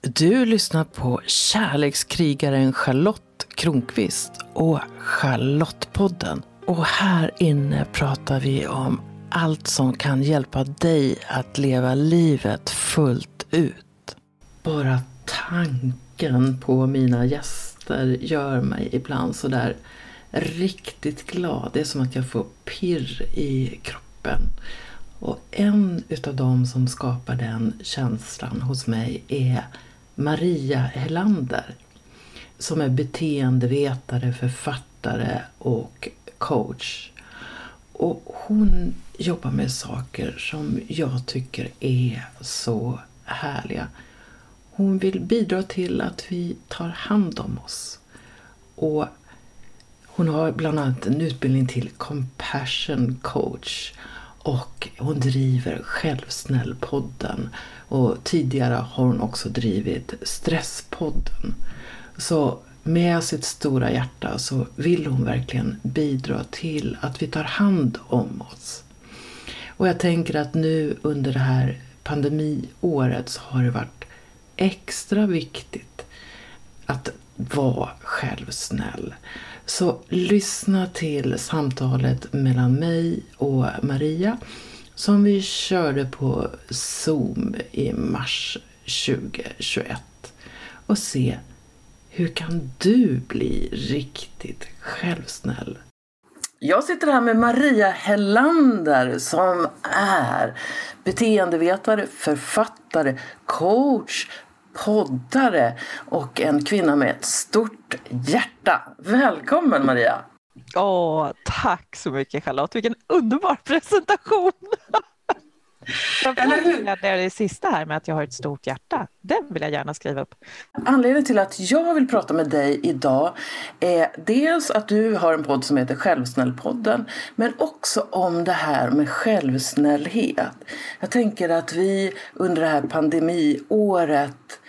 Du lyssnar på kärlekskrigaren Charlotte Kronqvist och Charlottepodden. Och här inne pratar vi om allt som kan hjälpa dig att leva livet fullt ut. Bara tanken på mina gäster gör mig ibland sådär riktigt glad. Det är som att jag får pirr i kroppen. Och en utav dem som skapar den känslan hos mig är Maria Helander som är beteendevetare, författare och coach. Och hon jobbar med saker som jag tycker är så härliga. Hon vill bidra till att vi tar hand om oss. Och hon har bland annat en utbildning till compassion coach och hon driver Självsnällpodden och tidigare har hon också drivit Stresspodden. Så med sitt stora hjärta så vill hon verkligen bidra till att vi tar hand om oss. Och jag tänker att nu under det här pandemiåret så har det varit extra viktigt att vara självsnäll. Så lyssna till samtalet mellan mig och Maria som vi körde på Zoom i mars 2021 och se hur kan du bli riktigt självsnäll? Jag sitter här med Maria Hellander som är beteendevetare, författare, coach, poddare och en kvinna med ett stort hjärta. Välkommen Maria! Åh, tack så mycket Charlotte, vilken underbar presentation! Eller hur? Det sista här med att jag har ett stort hjärta, den vill jag gärna skriva upp. Anledningen till att jag vill prata med dig idag är dels att du har en podd som heter Självsnällpodden men också om det här med självsnällhet. Jag tänker att vi under det här pandemiåret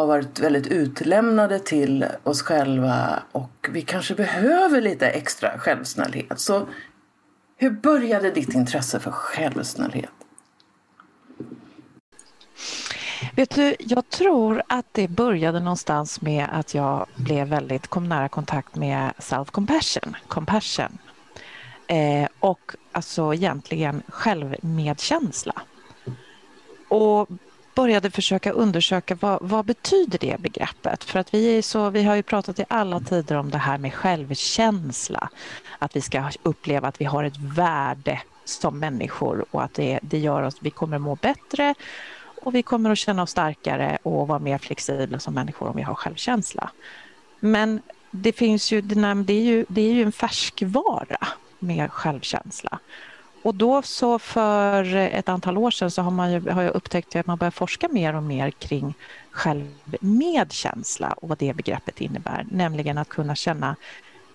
har varit väldigt utlämnade till oss själva och vi kanske behöver lite extra självsnällhet. Så hur började ditt intresse för självsnällhet? Vet du, jag tror att det började någonstans med att jag blev väldigt, kom nära kontakt med self-compassion, compassion. Eh, och alltså egentligen självmedkänsla. Och började försöka undersöka vad, vad betyder det begreppet? För att vi, är så, vi har ju pratat i alla tider om det här med självkänsla. Att vi ska uppleva att vi har ett värde som människor och att det, det gör oss, vi kommer må bättre och vi kommer att känna oss starkare och vara mer flexibla som människor om vi har självkänsla. Men det finns ju, det är ju, det är ju en färskvara med självkänsla. Och då så för ett antal år sedan så har, man ju, har jag upptäckt att man börjar forska mer och mer kring självmedkänsla och vad det begreppet innebär, nämligen att kunna känna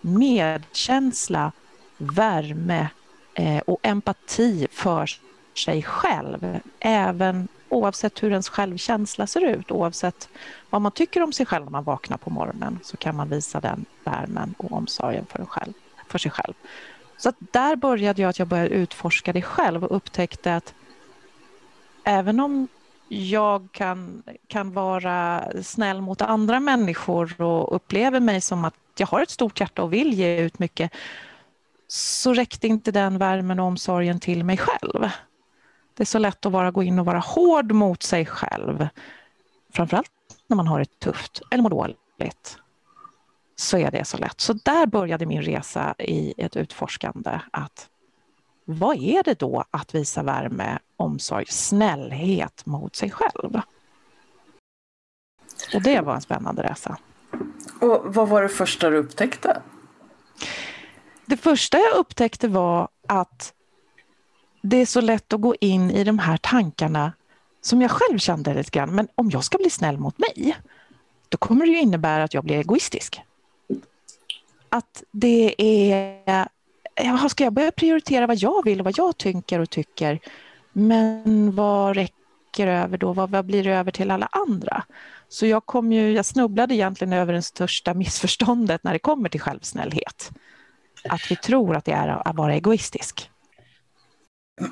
medkänsla, värme eh, och empati för sig själv, även oavsett hur ens självkänsla ser ut, oavsett vad man tycker om sig själv när man vaknar på morgonen, så kan man visa den värmen och omsorgen för, själv, för sig själv. Så där började jag att jag började utforska det själv och upptäckte att även om jag kan, kan vara snäll mot andra människor och upplever mig som att jag har ett stort hjärta och vill ge ut mycket så räckte inte den värmen och omsorgen till mig själv. Det är så lätt att bara gå in och vara hård mot sig själv. Framförallt när man har det tufft eller mår dåligt. Så är det så lätt. Så där började min resa i ett utforskande. att Vad är det då att visa värme, omsorg, snällhet mot sig själv? Och det var en spännande resa. Och vad var det första du upptäckte? Det första jag upptäckte var att det är så lätt att gå in i de här tankarna som jag själv kände lite grann. Men om jag ska bli snäll mot mig, då kommer det ju innebära att jag blir egoistisk. Att det är... Ska jag börja prioritera vad jag vill och vad jag tänker och tycker? Men vad räcker över då? Vad, vad blir det över till alla andra? Så jag, kom ju, jag snubblade egentligen över det största missförståndet när det kommer till självsnällhet. Att vi tror att det är att vara egoistisk.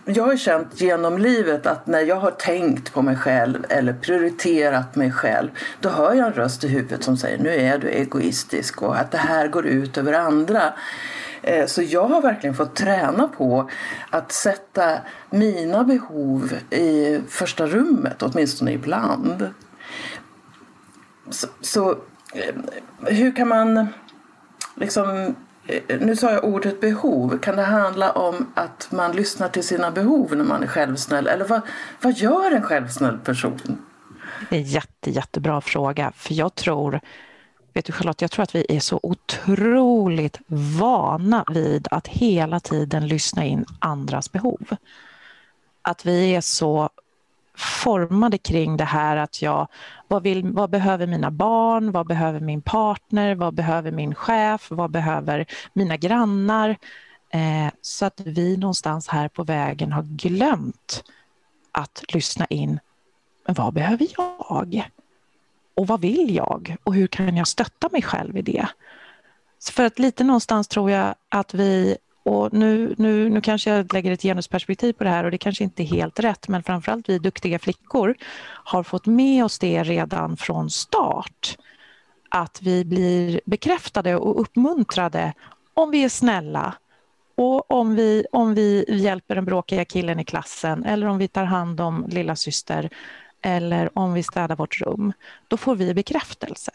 Jag har känt genom livet att när jag har tänkt på mig själv eller prioriterat mig själv, då hör jag en röst i huvudet som säger nu är du egoistisk och att det här går ut över andra. Eh, så jag har verkligen fått träna på att sätta mina behov i första rummet, åtminstone ibland. Så, så hur kan man liksom Eh, nu sa jag ordet behov. Kan det handla om att man lyssnar till sina behov när man är självsnäll? Eller vad, vad gör en självsnäll person? Det är en jätte, jättebra fråga. För jag tror, vet du Charlotte, jag tror att vi är så otroligt vana vid att hela tiden lyssna in andras behov. Att vi är så formade kring det här att jag, vad, vill, vad behöver mina barn, vad behöver min partner, vad behöver min chef, vad behöver mina grannar? Eh, så att vi någonstans här på vägen har glömt att lyssna in, men vad behöver jag? Och vad vill jag? Och hur kan jag stötta mig själv i det? För att lite någonstans tror jag att vi och nu, nu, nu kanske jag lägger ett genusperspektiv på det här och det kanske inte är helt rätt men framförallt vi duktiga flickor har fått med oss det redan från start. Att vi blir bekräftade och uppmuntrade om vi är snälla och om vi, om vi hjälper den bråkiga killen i klassen eller om vi tar hand om lilla syster eller om vi städar vårt rum, då får vi bekräftelse.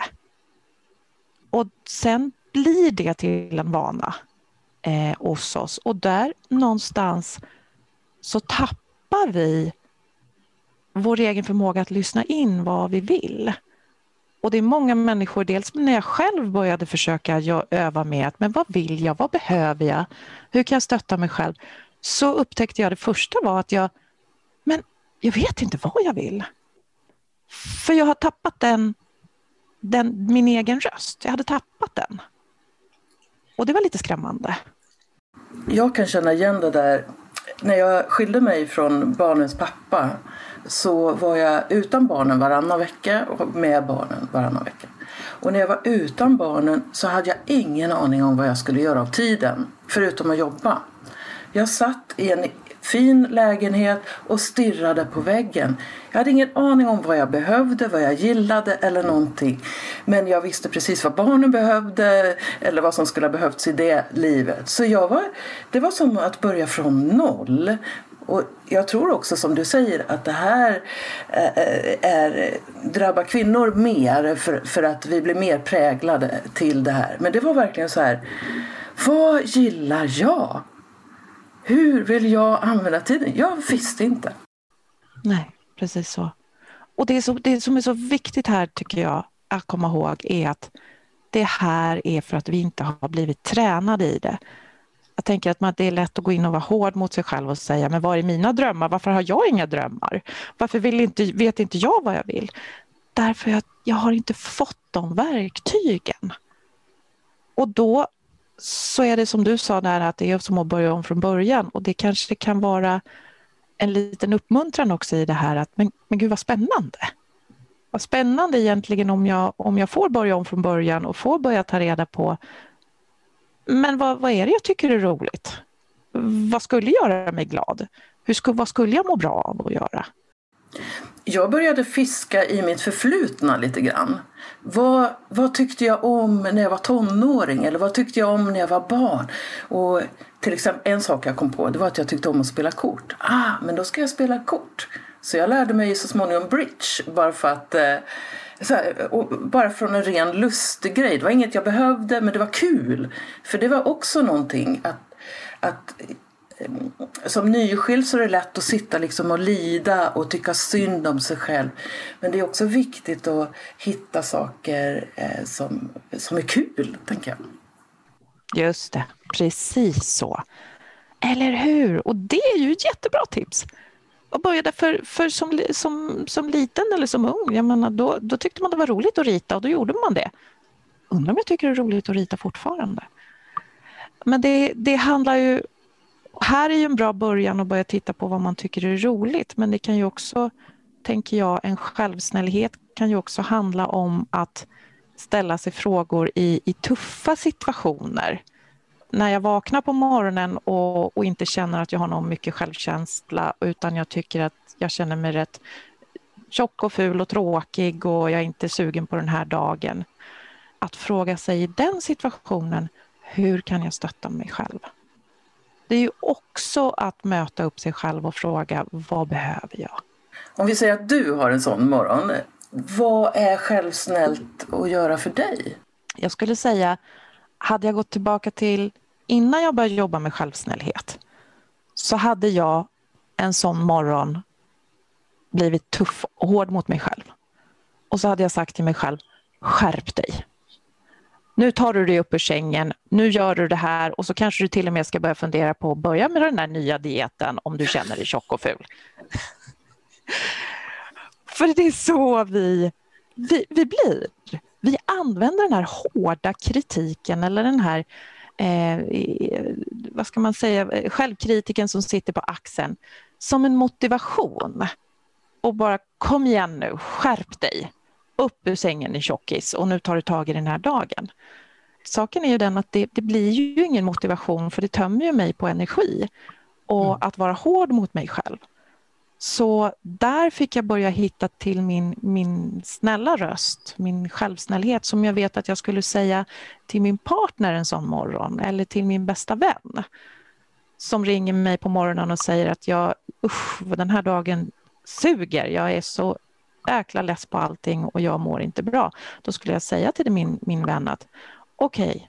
Och sen blir det till en vana eh, hos oss. Och där någonstans så tappar vi vår egen förmåga att lyssna in vad vi vill. Och det är många människor, dels när jag själv började försöka öva med att men vad vill jag, vad behöver jag, hur kan jag stötta mig själv? Så upptäckte jag det första var att jag, men jag vet inte vad jag vill. För jag har tappat den, den, min egen röst, jag hade tappat den. Och det var lite skrämmande. Jag kan känna igen det där. När jag skilde mig från barnens pappa så var jag utan barnen varannan vecka och med barnen varannan vecka. Och när jag var utan barnen så hade jag ingen aning om vad jag skulle göra av tiden, förutom att jobba. Jag satt i en fin lägenhet och stirrade på väggen. Jag hade ingen aning om vad jag behövde, vad jag gillade eller någonting. Men jag visste precis vad barnen behövde eller vad som skulle ha behövts i det livet. Så jag var, det var som att börja från noll. Och jag tror också som du säger att det här är, är, drabbar kvinnor mer för, för att vi blir mer präglade till det här. Men det var verkligen så här, vad gillar jag? Hur vill jag använda tiden? Jag visste inte. Nej, precis så. Och det, är så, det som är så viktigt här tycker jag att komma ihåg är att det här är för att vi inte har blivit tränade i det. Jag tänker att man, det är lätt att gå in och vara hård mot sig själv och säga men var är mina drömmar? Varför har jag inga drömmar? Varför vill inte, vet inte jag vad jag vill? Därför att jag har inte fått de verktygen. Och då så är det som du sa där att det är som att börja om från början och det kanske kan vara en liten uppmuntran också i det här att men, men gud vad spännande. Vad spännande egentligen om jag, om jag får börja om från början och får börja ta reda på men vad, vad är det jag tycker är roligt? Vad skulle göra mig glad? Hur, vad skulle jag må bra av att göra? Jag började fiska i mitt förflutna lite grann. Vad, vad tyckte jag om när jag var tonåring eller vad tyckte jag om när jag var barn? Och till exempel en sak jag kom på det var att jag tyckte om att spela kort. Ah, men då ska jag spela kort. Så jag lärde mig så småningom bridge bara för att eh, här, bara från en ren lustgrej. Det var inget jag behövde men det var kul. För det var också någonting att, att Eh, som nyskild så är det lätt att sitta liksom och lida och tycka synd om sig själv. Men det är också viktigt att hitta saker eh, som, som är kul, tänker jag. Just det, precis så. Eller hur? Och det är ju ett jättebra tips. Och började för, för som, som, som liten eller som ung, jag menar, då, då tyckte man det var roligt att rita och då gjorde man det. Undrar om jag tycker det är roligt att rita fortfarande. Men det, det handlar ju här är ju en bra början att börja titta på vad man tycker är roligt men det kan ju också, tänker jag, en självsnällhet kan ju också handla om att ställa sig frågor i, i tuffa situationer. när jag vaknar på morgonen och, och, inte känner att jag har någon mycket självkänsla utan jag tycker att jag känner mig rätt tjock och ful och tråkig och jag är inte sugen på den här dagen. Att fråga sig i den situationen, hur kan jag stötta mig själv? Det är ju också att möta upp sig själv och fråga, vad behöver jag? Om vi säger att du har en sån morgon, vad är självsnällt att göra för dig? Jag skulle säga, hade jag gått tillbaka till innan jag började jobba med självsnällhet så hade jag en sån morgon blivit tuff och hård mot mig själv. Och så hade jag sagt till mig själv, skärp dig. Nu tar du dig upp ur sängen, nu gör du det här och så kanske du till och med ska börja fundera på att börja med den här nya dieten om du känner dig tjock och ful. För det är så vi, vi, vi blir. Vi använder den här hårda kritiken eller den här eh, vad ska man säga, självkritiken som sitter på axeln som en motivation. Och bara kom igen nu, skärp dig. Upp ur sängen i tjockis och nu tar du tag i den här dagen. Saken är ju den att det, det blir ju ingen motivation för det tömmer ju mig på energi. Och mm. att vara hård mot mig själv så där fick jag börja hitta till min, min snälla röst, min självsnällhet som jag vet att jag skulle säga till min partner en sån morgon eller till min bästa vän som ringer mig på morgonen och säger att jag, usch, den här dagen suger, jag är så jäkla less på allting och jag mår inte bra. Då skulle jag säga till min, min vän att okej, okay,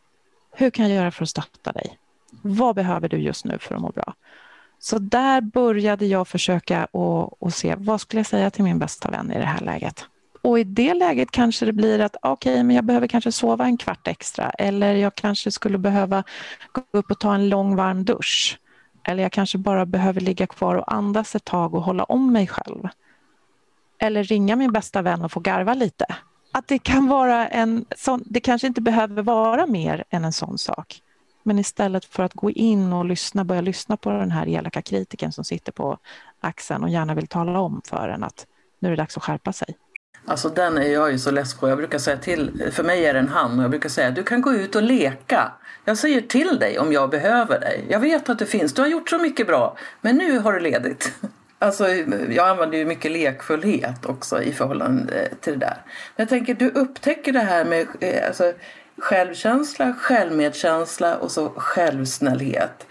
hur kan jag göra för att stötta dig? Vad behöver du just nu för att må bra? Så där började jag försöka och, se vad skulle jag säga till min bästa vän i det här läget. Och i det läget kanske det blir att okej, okay, men jag behöver kanske sova en kvart extra eller jag kanske skulle behöva gå upp och ta en lång varm dusch. Eller jag kanske bara behöver ligga kvar och andas ett tag och hålla om mig själv. Eller ringa min bästa vän och få garva lite. Att det kan vara en sån, det kanske inte behöver vara mer än en sån sak. Men istället för att gå in och lyssna, börja lyssna på den här elaka kritiken som sitter på axeln och gärna vill tala om för en att nu är det dags att skärpa sig. Alltså den är jag ju så less på. Jag brukar säga till, för mig är det en han och jag brukar säga du kan gå ut och leka. Jag säger till dig om jag behöver dig. Jag vet att du finns, du har gjort så mycket bra, men nu har du ledigt. Alltså, jag använder ju mycket lekfullhet också i förhållande eh, till det där. Men jag tänker, du upptäcker det här med eh, alltså, självkänsla, självmedkänsla och så självsnällhet.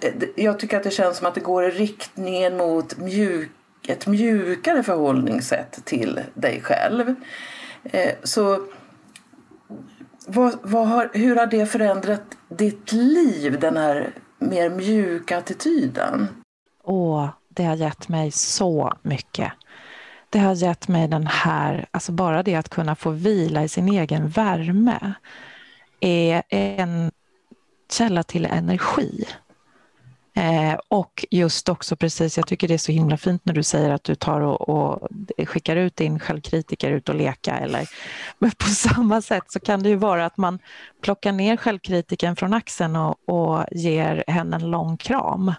Eh, jag tycker att det känns som att det går i riktningen mot mjuk, ett mjukare förhållningssätt till dig själv. Så vad, vad har, hur har det förändrat ditt liv, den här mer mjuka attityden? Åh, det har gett mig så mycket. Det har gett mig den här, alltså bara det att kunna få vila i sin egen värme är en källa till energi. Eh, och just också precis, jag tycker det är så himla fint när du säger att du tar och, och skickar ut din självkritiker ut och leka. Eller, men på samma sätt så kan det ju vara att man plockar ner självkritiken från axeln och, och ger henne en lång kram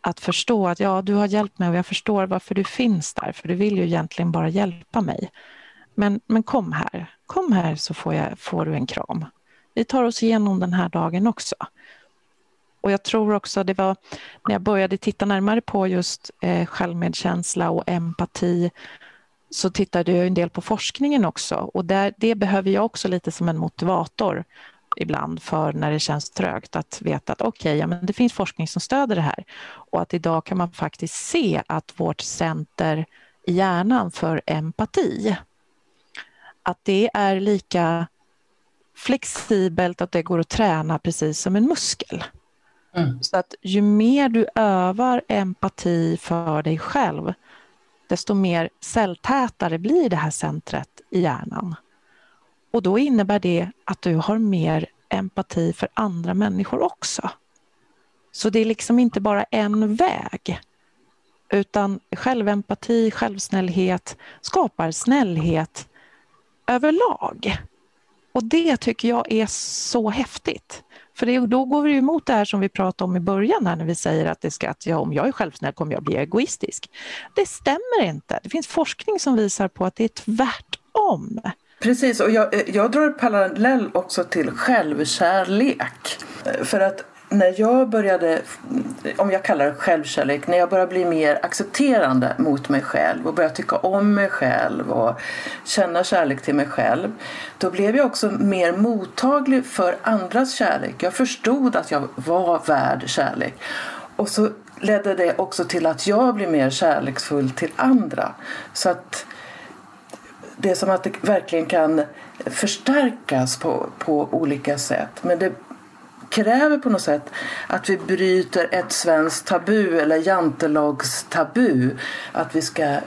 att förstå att ja, du har hjälpt mig och jag förstår varför du finns där, för du vill ju egentligen bara hjälpa mig. Men, men kom här, kom här så får, jag, får du en kram. Vi tar oss igenom den här dagen också. Och jag tror också det var när jag började titta närmare på just eh, självmedkänsla och empati så tittade jag en del på forskningen också och där, det behöver jag också lite som en motivator ibland för när det känns trögt att veta att okej, okay, ja, men det finns forskning som stöder det här och att idag kan man faktiskt se att vårt center i hjärnan för empati, att det är lika flexibelt att det går att träna precis som en muskel. Mm. Så att ju mer du övar empati för dig själv, desto mer celltätare blir det här centret i hjärnan. Och då innebär det att du har mer empati för andra människor också. Så det är liksom inte bara en väg. Utan självempati, självsnällhet skapar snällhet överlag. Och det tycker jag är så häftigt. För det, då går vi emot det här som vi pratade om i början här när vi säger att, det ska, att ja, om jag är självsnäll kommer jag bli egoistisk. Det stämmer inte. Det finns forskning som visar på att det är tvärtom. Precis, och jag, eh, jag drar parallell också till självkärlek. Eh, för att när jag började, eh, om jag kallar det självkärlek, när jag började bli mer accepterande mot mig själv och började tycka om mig själv och känna kärlek till mig själv, då blev jag också mer mottaglig för andras kärlek. Jag förstod att jag var värd kärlek. Och så ledde det också till att jag blev mer kärleksfull till andra. Så att det är som att det verkligen kan förstärkas på, på olika sätt. Men det kräver på något sätt att vi bryter ett svenskt tabu eller jantelagstabu. Att vi ska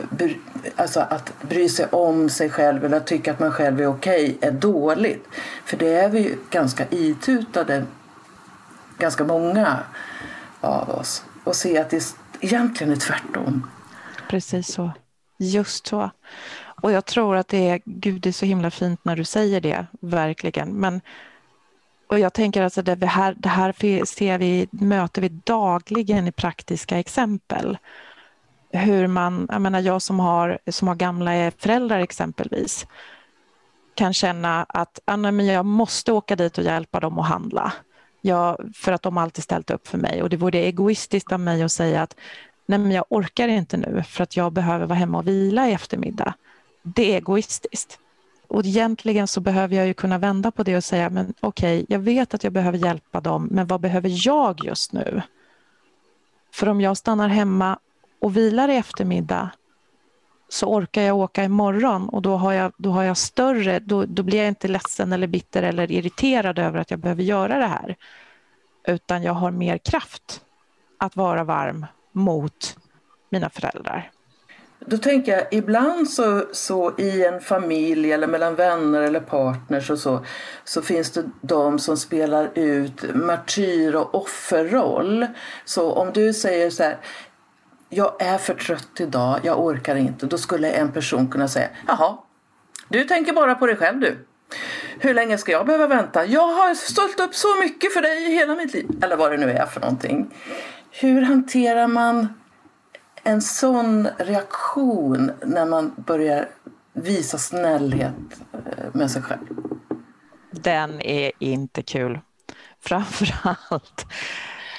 alltså att bry sig om sig själv eller tycka att man själv är okej är dåligt. För det är vi ju ganska itutade, ganska många av oss. Och se att det egentligen är tvärtom. Precis så. Just så. Och jag tror att det är, gud det är så himla fint när du säger det, verkligen. Men och jag tänker alltså det här, det här ser vi, möter vi dagligen i praktiska exempel. Hur man, jag menar jag som har, som har gamla föräldrar exempelvis, kan känna att ah, men jag måste åka dit och hjälpa dem att handla. Jag, för att de alltid ställt upp för mig och det vore egoistiskt av mig att säga att nej men jag orkar inte nu för att jag behöver vara hemma och vila i eftermiddag. Det är egoistiskt. Och egentligen så behöver jag ju kunna vända på det och säga, men okej, okay, jag vet att jag behöver hjälpa dem, men vad behöver jag just nu? För om jag stannar hemma och vilar i eftermiddag så orkar jag åka imorgon och då har jag, då har jag större, då, då blir jag inte ledsen eller bitter eller irriterad över att jag behöver göra det här. Utan jag har mer kraft att vara varm mot mina föräldrar. Då tänker jag, ibland så, så i en familj eller mellan vänner eller partners och så, så finns det de som spelar ut martyr och offerroll. Så om du säger så här, jag är för trött idag, jag orkar inte. Då skulle en person kunna säga, jaha, du tänker bara på dig själv du. Hur länge ska jag behöva vänta? Jag har stått upp så mycket för dig i hela mitt liv. Eller vad det nu är för någonting. Hur hanterar man en sån reaktion när man börjar visa snällhet eh, med sig själv? Den är inte kul. Framförallt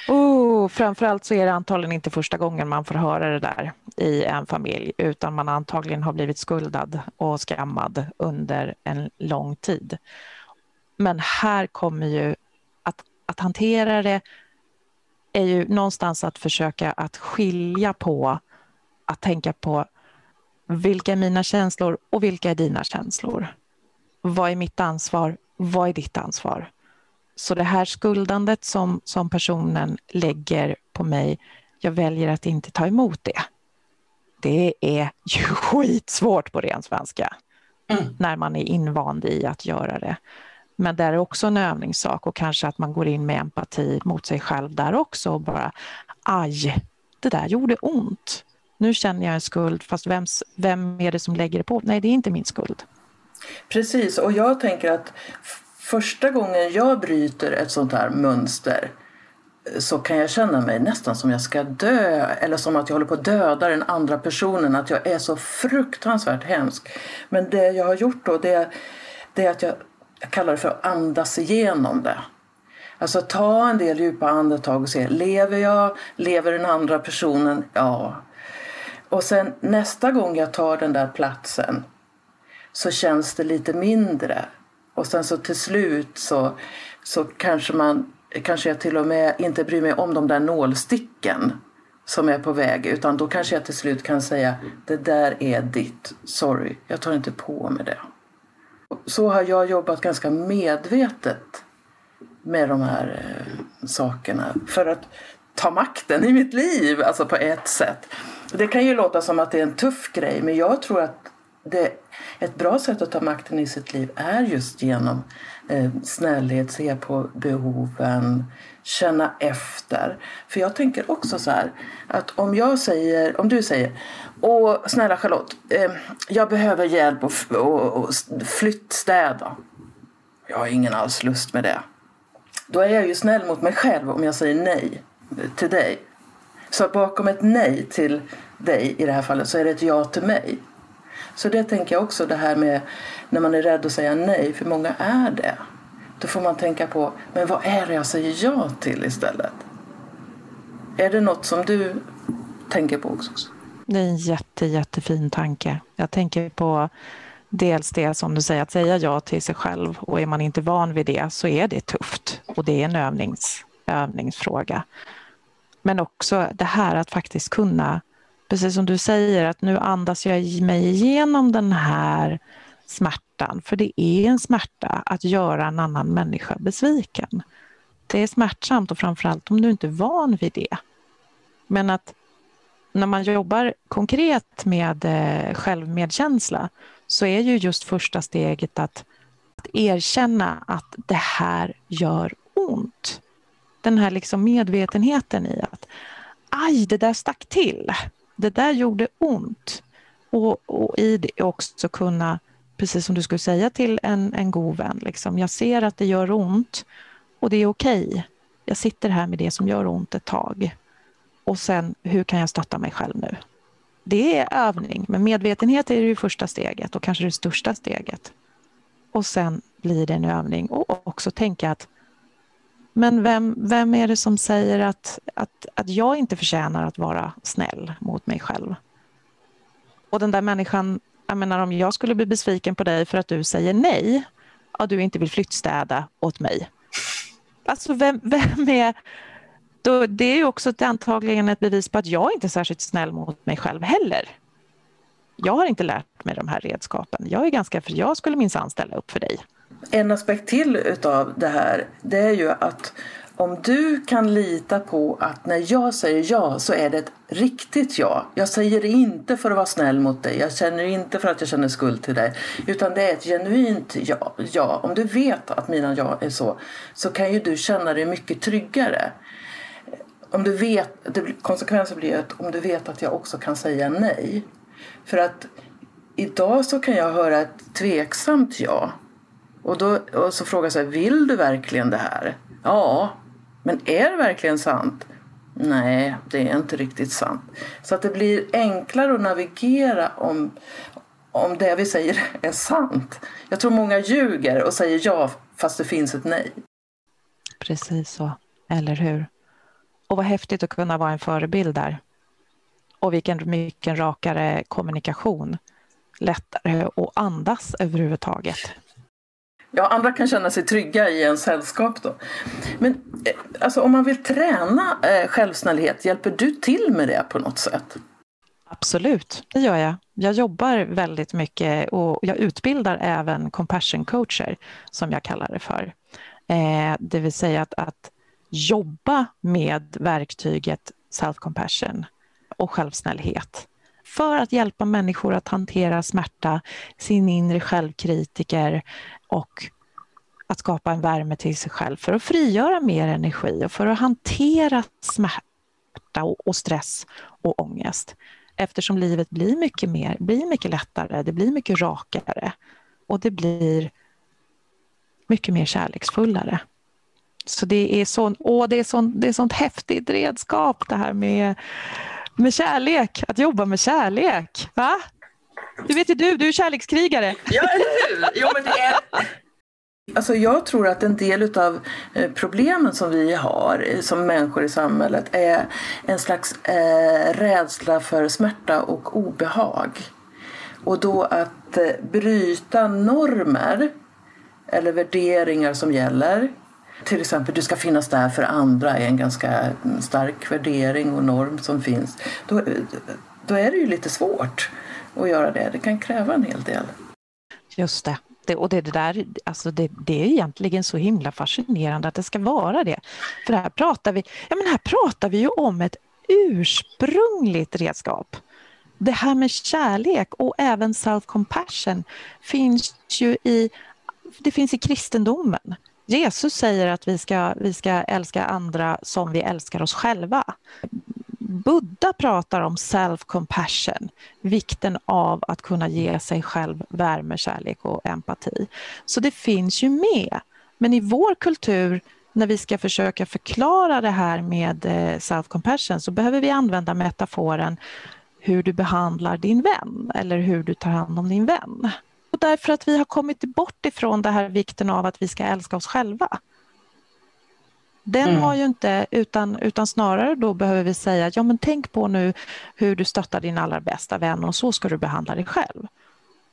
Oh, framförallt så är det antagligen inte första gången man får höra det där i en familj utan man antagligen har blivit skuldad och skammad under en lång tid. Men här kommer ju att, att hantera det är ju någonstans att försöka att skilja på att tänka på vilka är mina känslor och vilka är dina känslor? Vad är mitt ansvar? Vad är ditt ansvar? Så det här skuldandet som, som personen lägger på mig, jag väljer att inte ta emot det. Det är ju skitsvårt på ren svenska mm. när man är invand i att göra det. Men det är också en övningssak och kanske att man går in med empati mot sig själv där också och bara aj, det där gjorde ont. Nu känner jag en skuld, fast vems, vem är det som lägger det på? Nej, det är inte min skuld. Precis, och jag tänker att första gången jag bryter ett sånt här mönster eh, så kan jag känna mig nästan som jag ska dö eller som att jag håller på att döda den andra personen, att jag är så fruktansvärt hemsk. Men det jag har gjort då det, det är att jag jag kallar det för att andas igenom det. Alltså ta en del djupa andetag och se, lever jag? Lever den andra personen? Ja. Och sen nästa gång jag tar den där platsen så känns det lite mindre. Och sen så till slut så, så kanske man kanske jag till och med inte bryr mig om de där nålsticken som är på väg utan då kanske jag till slut kan säga det där är ditt, sorry, jag tar inte på mig det så har jag jobbat ganska medvetet med de här eh, sakerna för att ta makten i mitt liv, alltså på ett sätt. Det kan ju låta som att det är en tuff grej men jag tror att det, ett bra sätt att ta makten i sitt liv är just genom eh, snällhet, se på behoven, känna efter. För jag tänker också så här att om jag säger, om du säger Åh, snälla Charlotte, eh, jag behöver hjälp att och, och flyttstäda. Jag har ingen alls lust med det. Då är jag ju snäll mot mig själv om jag säger nej till dig. Så bakom ett nej till dig i det här fallet så är det ett ja till mig. Så det tänker jag också det här med när man är rädd att säga nej, för många är det då får man tänka på, men vad är det jag säger ja till istället? Är det något som du tänker på också? Det är en jätte, jättefin tanke. Jag tänker på dels det som du säger, att säga ja till sig själv och är man inte van vid det så är det tufft och det är en övnings, övningsfråga. Men också det här att faktiskt kunna, precis som du säger, att nu andas jag mig igenom den här smärtan, för det är en smärta att göra en annan människa besviken. Det är smärtsamt och framförallt om du inte är van vid det. Men att när man jobbar konkret med eh, självmedkänsla så är ju just första steget att, att erkänna att det här gör ont. Den här liksom medvetenheten i att aj, det där stack till. Det där gjorde ont. Och, och i det också kunna, precis som du skulle säga till en, en god vän, liksom, jag ser att det gör ont och det är okej. Okay. Jag sitter här med det som gör ont ett tag. Och sen, hur kan jag stötta mig själv nu? Det är övning, men medvetenhet är det första steget och kanske det största steget. Och sen blir det en övning och också tänka att men vem, vem är det som säger att, att, att jag inte förtjänar att vara snäll mot mig själv? Och den där människan, jag menar om jag skulle bli besviken på dig för att du säger nej, och du inte vill flyttstäda åt mig. Alltså vem, vem är då, det är ju också antagligen ett bevis på att jag inte är särskilt snäll mot mig själv heller. Jag har inte lärt mig de här redskapen. Jag är ganska, för jag skulle minsann ställa upp för dig. En aspekt till utav det här, det är ju att om du kan lita på att när jag säger ja så är det ett riktigt ja. Jag säger det inte för att vara snäll mot dig, jag känner inte för att jag känner skuld till dig. Utan det är ett genuint ja. ja. Om du vet att mina ja är så, så kan ju du känna dig mycket tryggare om du vet, det, konsekvensen blir att om du vet att jag också kan säga nej. För att idag så kan jag höra ett tveksamt ja. Och, då, och så frågar jag sig, vill du verkligen det här? Ja, men är det verkligen sant? Nej, det är inte riktigt sant. Så att det blir enklare att navigera om, om det vi säger är sant. Jag tror många ljuger och säger ja fast det finns ett nej. Precis så, eller hur? Och vad häftigt att kunna vara en förebild där. Och vilken mycket rakare kommunikation. Lättare att andas överhuvudtaget. Ja, andra kan känna sig trygga i en sällskap då. Men eh, alltså, om man vill träna eh, självsnällhet, hjälper du till med det på något sätt? Absolut, det gör jag. Jag jobbar väldigt mycket och jag utbildar även compassion coacher som jag kallar det för. Eh, det vill säga att, att jobba med verktyget self-compassion och självsnällhet för att hjälpa människor att hantera smärta, sin inre självkritiker och att skapa en värme till sig själv för att frigöra mer energi och för att hantera smärta och stress och ångest. Eftersom livet blir mycket mer, blir mycket lättare, det blir mycket rakare och det blir mycket mer kärleksfullare. Så det är, sån, åh, det är, sån, det är sånt häftigt redskap det här med, med kärlek, att jobba med kärlek. Va? Det vet ju du, du är kärlekskrigare. Ja, eller hur? Jo, men det är... Alltså jag tror att en del av eh, problemen som vi har eh, som människor i samhället är en slags eh, rädsla för smärta och obehag. Och då att eh, bryta normer eller värderingar som gäller till exempel du ska finnas där för andra är en ganska stark värdering och norm som finns. Då, då är det ju lite svårt att göra det. Det kan kräva en hel del. Just det. det och det, det där, alltså det, det, är egentligen så himla fascinerande att det ska vara det. För här pratar vi, ja men här pratar vi ju om ett ursprungligt redskap. Det här med kärlek och även self-compassion finns ju i, det finns i kristendomen. Jesus säger att vi ska, vi ska älska andra som vi älskar oss själva. Buddha pratar om self-compassion, vikten av att kunna ge sig själv värme, kärlek och empati. Så det finns ju med. Men i vår kultur, när vi ska försöka förklara det här med eh, self-compassion så behöver vi använda metaforen hur du behandlar din vän eller hur du tar hand om din vän. Och därför att vi har kommit bort ifrån det här vikten av att vi ska älska oss själva. Den mm. har ju inte, utan, utan snarare då behöver vi säga, ja men tänk på nu hur du stöttar din allra bästa vän och så ska du behandla dig själv.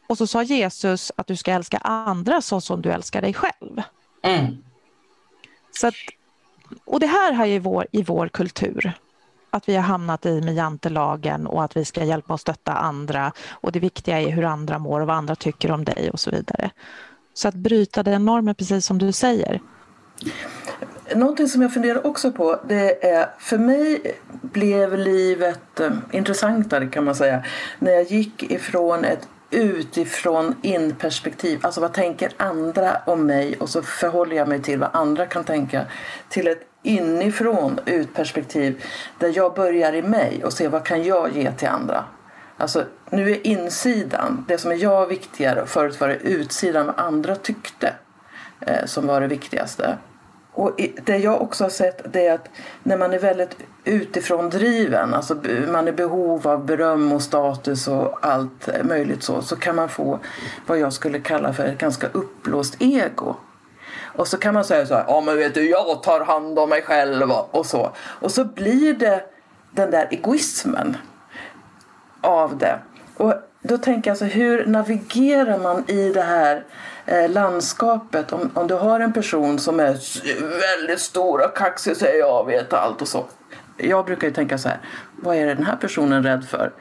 Och så sa Jesus att du ska älska andra så som du älskar dig själv. Mm. Så att, och det här har ju vår, i vår kultur att vi har hamnat i med jantelagen och att vi ska hjälpa och stötta andra och det viktiga är hur andra mår och vad andra tycker om dig och så vidare. Så att bryta den normen, precis som du säger. Någonting som jag funderar också på, det är för mig blev livet eh, intressantare kan man säga när jag gick ifrån ett utifrån in-perspektiv, alltså vad tänker andra om mig och så förhåller jag mig till vad andra kan tänka till ett inifrån ut-perspektiv där jag börjar i mig och ser vad kan jag ge till andra. Alltså nu är insidan, det som är jag viktigare förut var det utsidan vad andra tyckte eh, som var det viktigaste. Och det jag också har sett det är att när man är väldigt utifrån driven, alltså man är behov av beröm och status och allt möjligt så, så kan man få vad jag skulle kalla för ett ganska uppblåst ego. Och så kan man säga så här, ja men vet du, jag tar hand om mig själv och så. Och så blir det den där egoismen av det. Och då tänker jag så hur navigerar man i det här eh, landskapet om, om du har en person som är väldigt stor och kaxig och säger jag vet allt och så. Jag brukar ju tänka så här, vad är den här personen rädd för?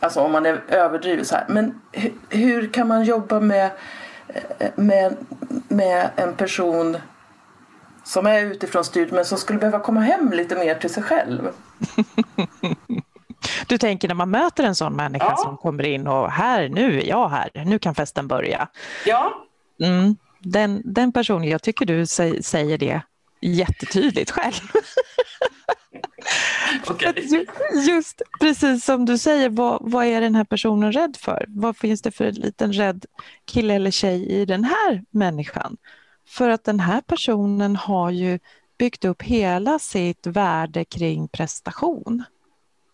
Alltså om man är överdrivet så här. Men hur, hur kan man jobba med, eh, med, med en person som är utifrån styrd men som skulle behöva komma hem lite mer till sig själv? Du tänker när man möter en sån människa ja. som kommer in och här, nu är jag här, nu kan festen börja. Ja. Mm, den, den personen, jag tycker du säger det jättetydligt själv. okay. Just precis som du säger, vad, vad är den här personen rädd för? Vad finns det för en liten rädd kille eller tjej i den här människan? För att den här personen har ju byggt upp hela sitt värde kring prestation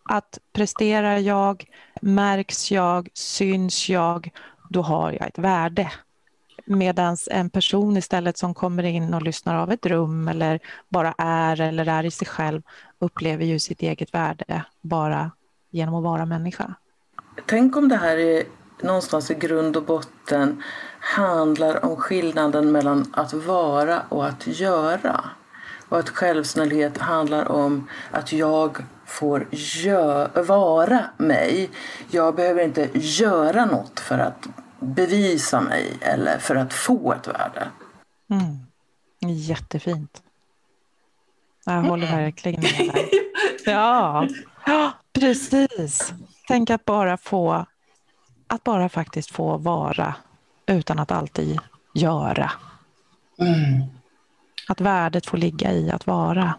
att presterar jag, märks jag, syns jag, då har jag ett värde. Medan en person istället som kommer in och lyssnar av ett rum eller bara är eller är i sig själv upplever ju sitt eget värde bara genom att vara människa. Tänk om det här är någonstans i grund och botten handlar om skillnaden mellan att vara och att göra. Och att självsnällhet handlar om att jag får vara mig. Jag behöver inte göra något för att bevisa mig eller för att få ett värde. Mm. Jättefint. Jag håller mm. verkligen med dig. Ja, precis. Tänk att bara få att bara faktiskt få vara utan att alltid göra. Mm. Att värdet får ligga i att vara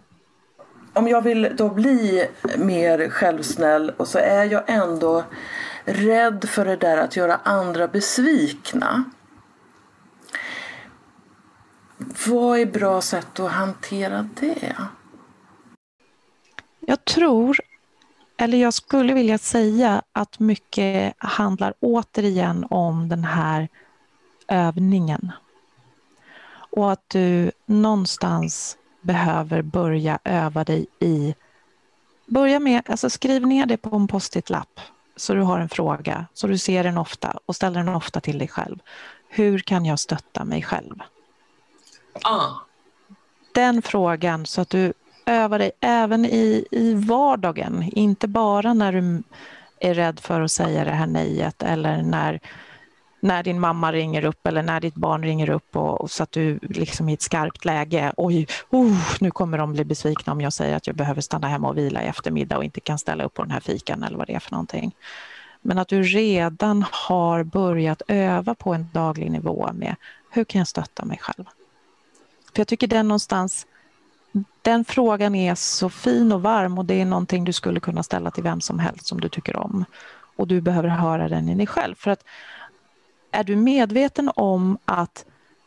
om jag vill då bli mer självsnäll och så är jag ändå rädd för det där att göra andra besvikna. Vad är bra sätt att hantera det? Jag tror, eller jag skulle vilja säga att mycket handlar återigen om den här övningen. Och att du någonstans behöver börja öva dig i... Börja med, alltså skriv ner det på en post-it-lapp så du har en fråga, så du ser den ofta och ställer den ofta till dig själv. Hur kan jag stötta mig själv? Ah. Den frågan så att du övar dig även i, i vardagen, inte bara när du är rädd för att säga det här nejet eller när när din mamma ringer upp eller när ditt barn ringer upp och, och så att du liksom i ett skarpt läge, oj, oh, nu kommer de bli besvikna om jag säger att jag behöver stanna hemma och vila i eftermiddag och inte kan ställa upp på den här fikan eller vad det är för någonting. Men att du redan har börjat öva på en daglig nivå med hur kan jag stötta mig själv? För jag tycker den någonstans, den frågan är så fin och varm och det är någonting du skulle kunna ställa till vem som helst som du tycker om. Och du behöver höra den i dig själv. För att är du medveten om att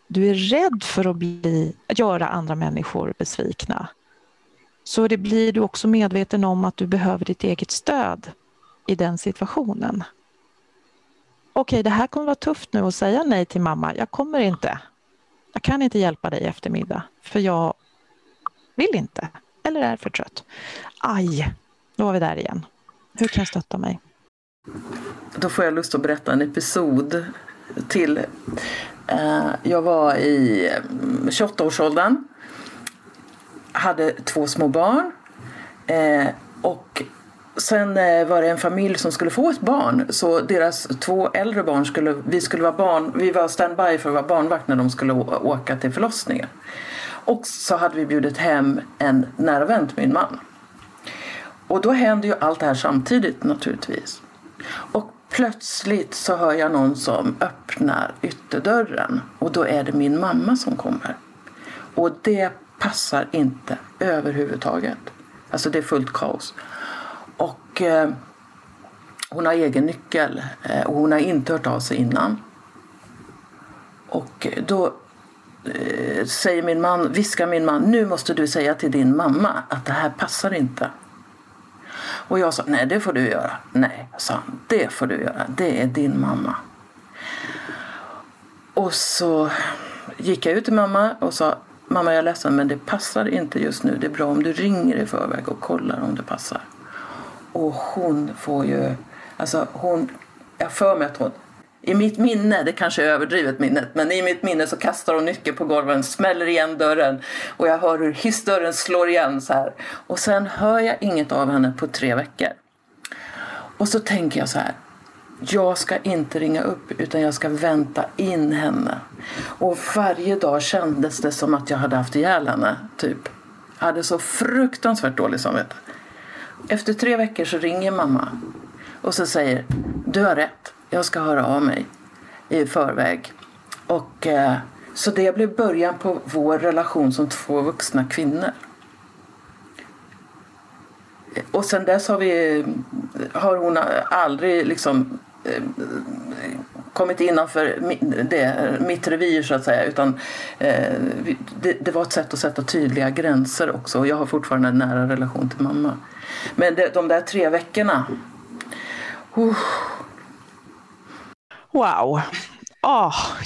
du är rädd för att, bli, att göra andra människor besvikna så det blir du också medveten om att du behöver ditt eget stöd i den situationen. okej, det här kommer vara tufft nu att säga nej till mamma. Jag kommer inte. Jag kan inte hjälpa dig i eftermiddag, för jag vill inte eller är för trött. Aj, då var vi där igen. Hur kan jag stötta mig? Då får jag lust att berätta en episod till. Eh, jag var i eh, 28-årsåldern. Hade två små barn. Eh, och sen eh, var det en familj som skulle få ett barn. Så deras två äldre barn skulle, vi skulle vara barn, vi var standby för att vara barnvakt när de skulle åka till förlossningen. Och så hade vi bjudit hem en nära vän till min man. Och då händer ju allt det här samtidigt naturligtvis. Och plötsligt så hör jag någon som öppnar ytterdörren och då är det min mamma som kommer. Och det passar inte överhuvudtaget. Alltså det är fullt kaos. Och eh, hon har egen nyckel eh, och hon har inte hört av sig innan. Och då eh, säger min man, viskar min man, nu måste du säga till din mamma att det här passar inte. Och jag sa, nej det får du göra. Nej, sa han, det får du göra. Det är din mamma. Och så gick jag ut till mamma och sa, mamma jag är ledsen men det passar inte just nu. Det är bra om du ringer i förväg och kollar om det passar. Och hon får ju, alltså hon, jag för mig att hon i mitt minne, det kanske är överdrivet minnet, men i mitt minne så kastar hon nyckeln på golvet, smäller igen dörren och jag hör hur hissdörren slår igen så här. Och sen hör jag inget av henne på tre veckor. Och så tänker jag så här, jag ska inte ringa upp utan jag ska vänta in henne. Och varje dag kändes det som att jag hade haft ihjäl henne, typ. Jag hade så fruktansvärt dålig samvete. Efter tre veckor så ringer mamma och så säger, du har rätt jag ska höra av mig i förväg. Och, eh, så det blev början på vår relation som två vuxna kvinnor. Och sen dess har, vi, har hon aldrig liksom eh, kommit innanför det, mitt revir så att säga. Utan eh, det, det, var ett sätt att sätta tydliga gränser också. Och jag har fortfarande en nära relation till mamma. Men det, de där tre veckorna. Uh, Wow! Oh,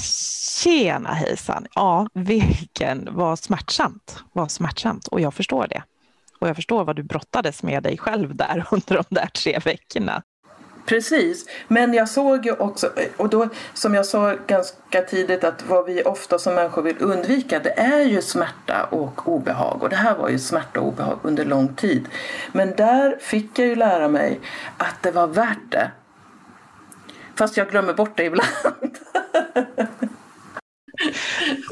tjena hejsan! Ja, vilken, vad smärtsamt, vad smärtsamt och jag förstår det. Och jag förstår vad du brottades med dig själv där under de där tre veckorna. Precis, men jag såg ju också, och då som jag sa ganska tidigt att vad vi ofta som människor vill undvika det är ju smärta och obehag och det här var ju smärta och obehag under lång tid. Men där fick jag ju lära mig att det var värt det Fast jag glömmer bort det ibland.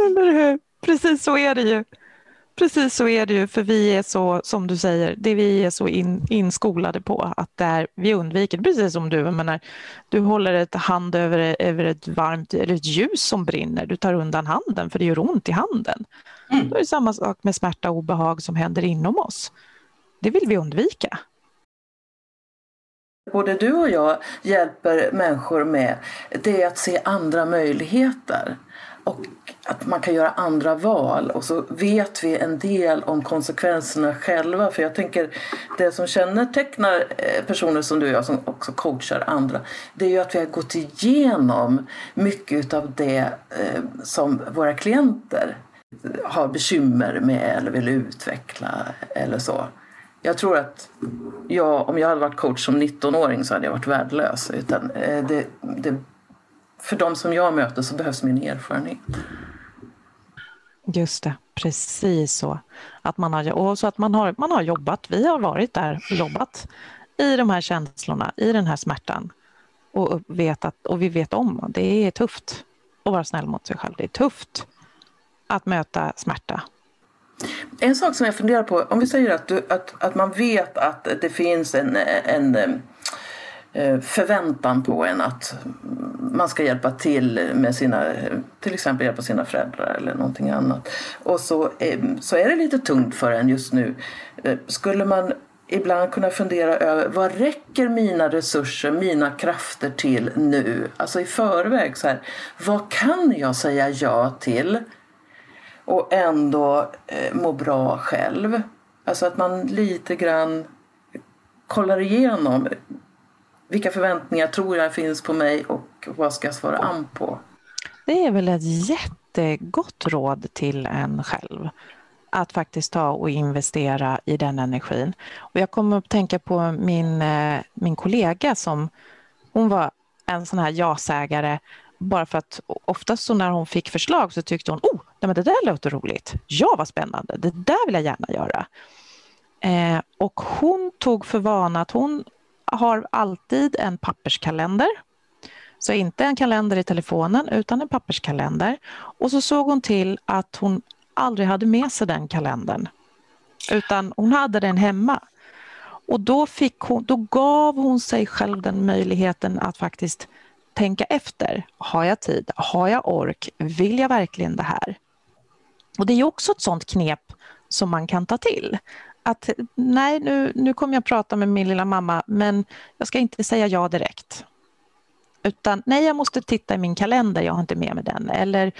Eller hur? Precis så är det ju. Precis så är det ju, för vi är så, som du säger, det vi är så in, inskolade på att där vi undviker, precis som du, menar, du håller ett hand över, över ett varmt, eller ett ljus som brinner, du tar undan handen för det gör ont i handen. Mm. Då är det samma sak med smärta och obehag som händer inom oss. Det vill vi undvika. Både du och jag hjälper människor med det är att se andra möjligheter och att man kan göra andra val och så vet vi en del om konsekvenserna själva. För jag tänker det som kännetecknar eh, personer som du och jag som också coachar andra det är ju att vi har gått igenom mycket av det eh, som våra klienter har bekymmer med eller vill utveckla eller så. Jag tror att jag, om jag hade varit coach som 19-åring så hade jag varit värdelös. Utan, eh, det, det, för de som jag möter så behövs min erfarenhet. Just det, precis så. Att man har, och så att man har, man har jobbat, vi har varit där och jobbat i de här känslorna, i den här smärtan. Och, vet att, och vi vet om att det är tufft att vara snäll mot sig själv. Det är tufft att möta smärta en sak som jag funderar på, om vi säger att, du, att, att man vet att det finns en, en eh, förväntan på en att man ska hjälpa till med sina, till exempel hjälpa sina föräldrar eller någonting annat. Och så, eh, så är det lite tungt för en just nu. Eh, skulle man ibland kunna fundera över vad räcker mina resurser, mina krafter till nu? Alltså i förväg, så här, vad kan jag säga ja till? Och ändå eh, må bra själv. Alltså att man lite grann kollar igenom vilka förväntningar tror jag finns på mig och vad ska jag svara an på? Det är väl ett jättegott råd till en själv att faktiskt ta och investera i den energin. Och jag kommer att tänka på min, eh, min kollega som hon var en sån här ja-sägare bara för att oftast så när hon fick förslag så tyckte hon oh, nej men det där låter roligt, ja vad spännande, det där vill jag gärna göra. Eh, och hon tog för vana att hon har alltid en papperskalender. Så inte en kalender i telefonen utan en papperskalender. Och så såg hon till att hon aldrig hade med sig den kalendern. Utan hon hade den hemma. Och då, fick hon, då gav hon sig själv den möjligheten att faktiskt tänka efter. Har jag tid? Har jag ork? Vill jag verkligen det här? Och det är också ett sånt knep som man kan ta till. Att nej, nu, nu kommer jag prata med min lilla mamma, men jag ska inte säga ja direkt. Utan nej, jag måste titta i min kalender, jag har inte med mig den. Eller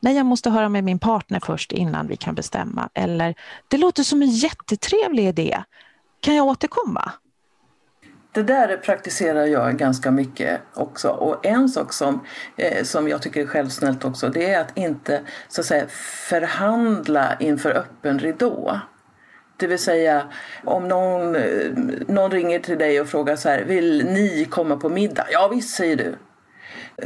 nej, jag måste höra med min partner först innan vi kan bestämma. Eller det låter som en jättetrevlig idé. Kan jag återkomma? Det där praktiserar jag ganska mycket också. Och en sak som, eh, som jag tycker är självsnällt också det är att inte så att säga, förhandla inför öppen ridå. Det vill säga om någon, eh, någon ringer till dig och frågar så här, vill ni komma på middag? Ja visst säger du.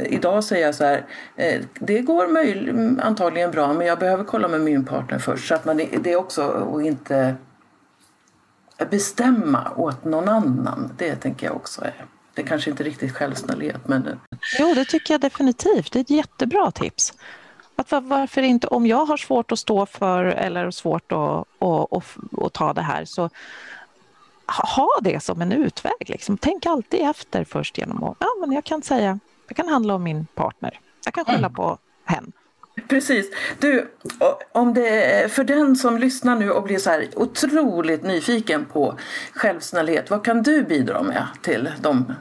Idag säger jag så här, eh, det går möj, antagligen bra men jag behöver kolla med min partner först. Så att man, det är också att inte bestämma åt någon annan. Det tänker jag också är. Det är kanske inte riktigt självsnålhet men... Jo, det tycker jag definitivt. Det är ett jättebra tips. Att varför inte, om jag har svårt att stå för eller svårt att, att, att, att ta det här så ha det som en utväg. Liksom. Tänk alltid efter först genom att, ja men jag kan säga, det kan handla om min partner. Jag kan skylla mm. på hen. Precis. Du, om det, för den som lyssnar nu och blir så här otroligt nyfiken på självsnällhet, vad kan du bidra med till de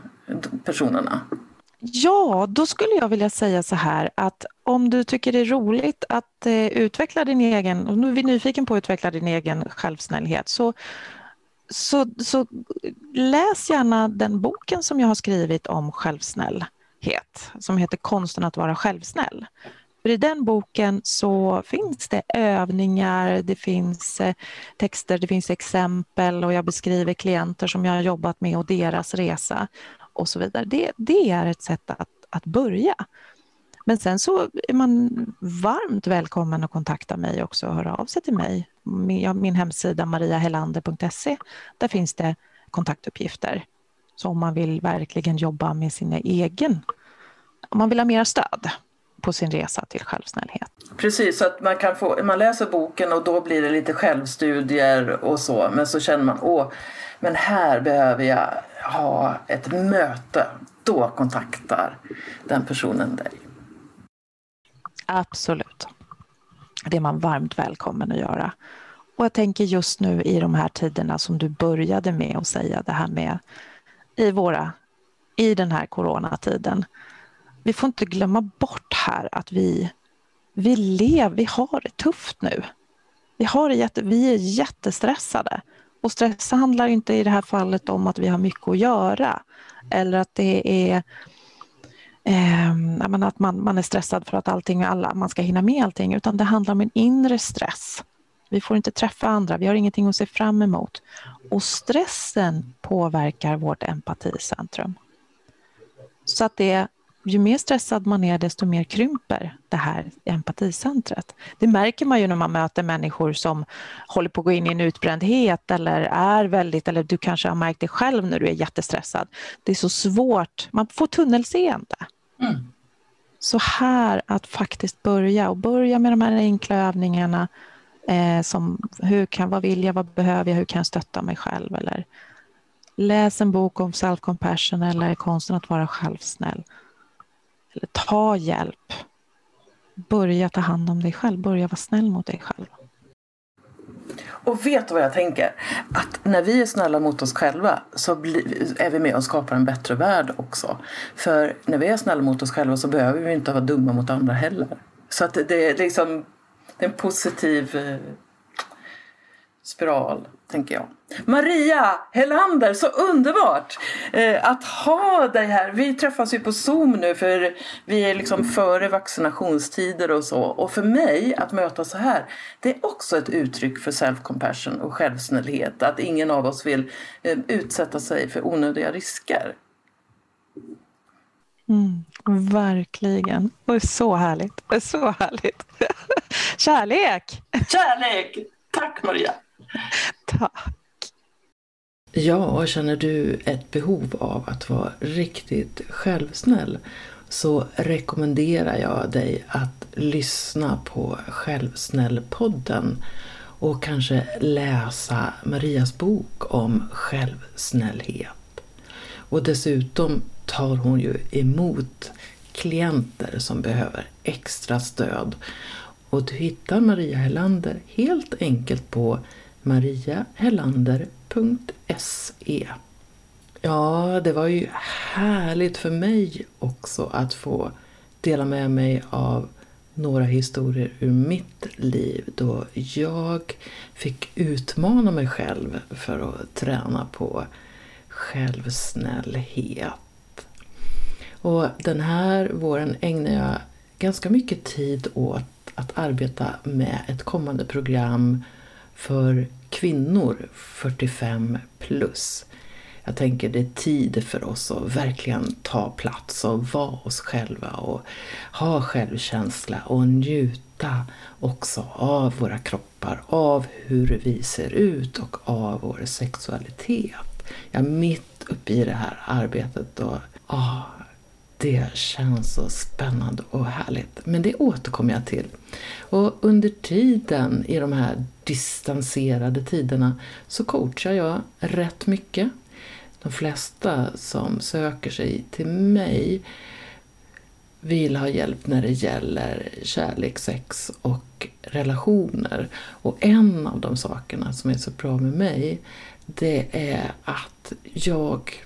personerna? Ja, då skulle jag vilja säga så här att om du tycker det är roligt att eh, utveckla din egen, om du är nyfiken på att utveckla din egen självsnällhet så, så, så läs gärna den boken som jag har skrivit om självsnällhet som heter Konsten att vara självsnäll. För I den boken så finns det övningar, det finns eh, texter, det finns exempel och jag beskriver klienter som jag har jobbat med och deras resa och så vidare. Det, det är ett sätt att, att börja. Men sen så är man varmt välkommen att kontakta mig också och höra av sig till mig. Min, min hemsida mariahelander.se, där finns det kontaktuppgifter. Så om man vill verkligen jobba med sin egen, om man vill ha mera stöd på sin resa till självsnällhet. Precis, så att man, kan få, man läser boken och då blir det lite självstudier och så. Men så känner man, åh, men här behöver jag ha ett möte. Då kontaktar den personen dig. Absolut. Det är man varmt välkommen att göra. Och jag tänker just nu i de här tiderna som du började med att säga det här med i, våra, i den här coronatiden vi får inte glömma bort här att vi, vi lever, vi har det tufft nu. Vi, har det jätte, vi är jättestressade. Och stress handlar inte i det här fallet om att vi har mycket att göra eller att det är eh, att man, man är stressad för att allting, alla, man ska hinna med allting, utan det handlar om en inre stress. Vi får inte träffa andra, vi har ingenting att se fram emot. Och stressen påverkar vårt empaticentrum. Så att det ju mer stressad man är, desto mer krymper det här empaticentret. Det märker man ju när man möter människor som håller på att gå in i en utbrändhet eller är väldigt, eller du kanske har märkt det själv när du är jättestressad. Det är så svårt, man får tunnelseende. Mm. Så här att faktiskt börja och börja med de här enkla övningarna eh, som hur kan, vad vill jag, vad behöver jag, hur kan jag stötta mig själv eller läs en bok om self-compassion eller konsten att vara självsnäll eller ta hjälp. Börja ta hand om dig själv, börja vara snäll mot dig själv. Och vet du vad jag tänker? Att när vi är snälla mot oss själva så är vi med och skapar en bättre värld också. För när vi är snälla mot oss själva så behöver vi inte vara dumma mot andra heller. Så att det är liksom en positiv... Eh, spiral, tänker jag. Maria Helander, så underbart eh, att ha dig här. Vi träffas ju på Zoom nu för vi är liksom före vaccinationstider och så. Och för mig att möta så här, det är också ett uttryck för self-compassion och självsnällhet. Att ingen av oss vill eh, utsätta sig för onödiga risker. Mm, verkligen. Är så härligt. Så härligt. Kärlek! Kärlek! Tack Maria! Tack! Ja, känner du ett behov av att vara riktigt självsnäll så rekommenderar jag dig att lyssna på Självsnällpodden och kanske läsa Marias bok om självsnällhet. Och dessutom tar hon ju emot klienter som behöver extra stöd. Och du hittar Maria Helander helt enkelt på mariahellander.se Ja, det var ju härligt för mig också att få dela med mig av några historier ur mitt liv då jag fick utmana mig själv för att träna på självsnällhet. Och den här våren ägnar jag ganska mycket tid åt att arbeta med ett kommande program för kvinnor 45 plus. Jag tänker det är tid för oss att verkligen ta plats och vara oss själva och ha självkänsla och njuta också av våra kroppar, av hur vi ser ut och av vår sexualitet. Jag är mitt uppe i det här arbetet och ah, det känns så spännande och härligt. Men det återkommer jag till. Och under tiden, i de här distanserade tiderna, så coachar jag rätt mycket. De flesta som söker sig till mig vill ha hjälp när det gäller kärlek, sex och relationer. Och en av de sakerna som är så bra med mig, det är att jag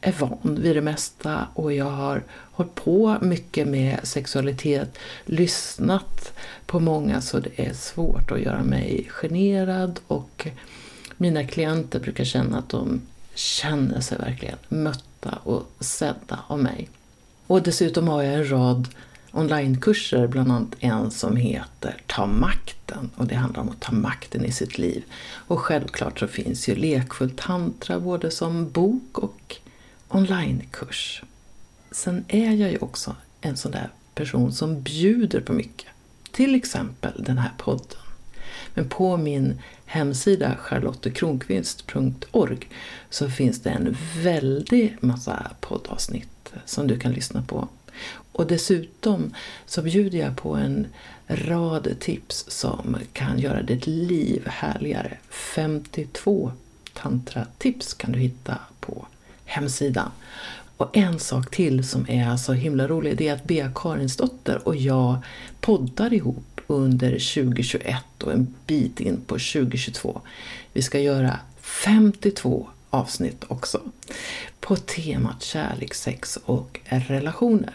är van vid det mesta och jag har hållit på mycket med sexualitet, lyssnat på många så det är svårt att göra mig generad och mina klienter brukar känna att de känner sig verkligen mötta och sedda av mig. Och dessutom har jag en rad onlinekurser, bland annat en som heter Ta makten och det handlar om att ta makten i sitt liv. Och självklart så finns ju Lekfull tantra både som bok och onlinekurs. Sen är jag ju också en sån där person som bjuder på mycket. Till exempel den här podden. Men på min hemsida charlottekronqvist.org så finns det en väldig massa poddavsnitt som du kan lyssna på. Och dessutom så bjuder jag på en rad tips som kan göra ditt liv härligare. 52 tantratips kan du hitta på hemsidan. Och en sak till som är så himla rolig, det är att Bea Karinsdotter och jag poddar ihop under 2021 och en bit in på 2022. Vi ska göra 52 avsnitt också på temat kärlek, sex och relationer.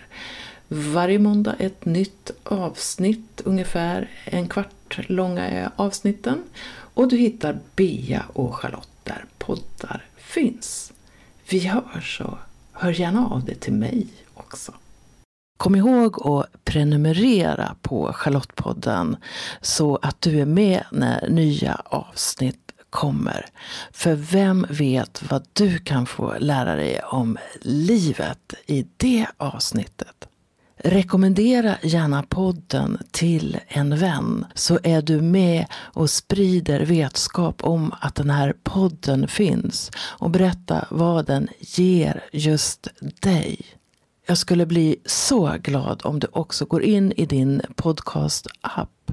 Varje måndag ett nytt avsnitt, ungefär en kvart långa är avsnitten. Och du hittar Bea och Charlotte där poddar finns vi hörs och hör gärna av dig till mig också. Kom ihåg att prenumerera på Charlottepodden så att du är med när nya avsnitt kommer. För vem vet vad du kan få lära dig om livet i det avsnittet? Rekommendera gärna podden till en vän så är du med och sprider vetskap om att den här podden finns och berätta vad den ger just dig. Jag skulle bli så glad om du också går in i din podcast-app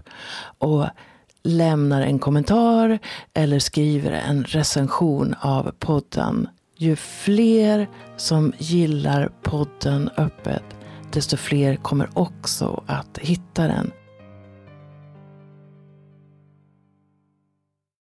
och lämnar en kommentar eller skriver en recension av podden. Ju fler som gillar podden öppet desto fler kommer också att hitta den.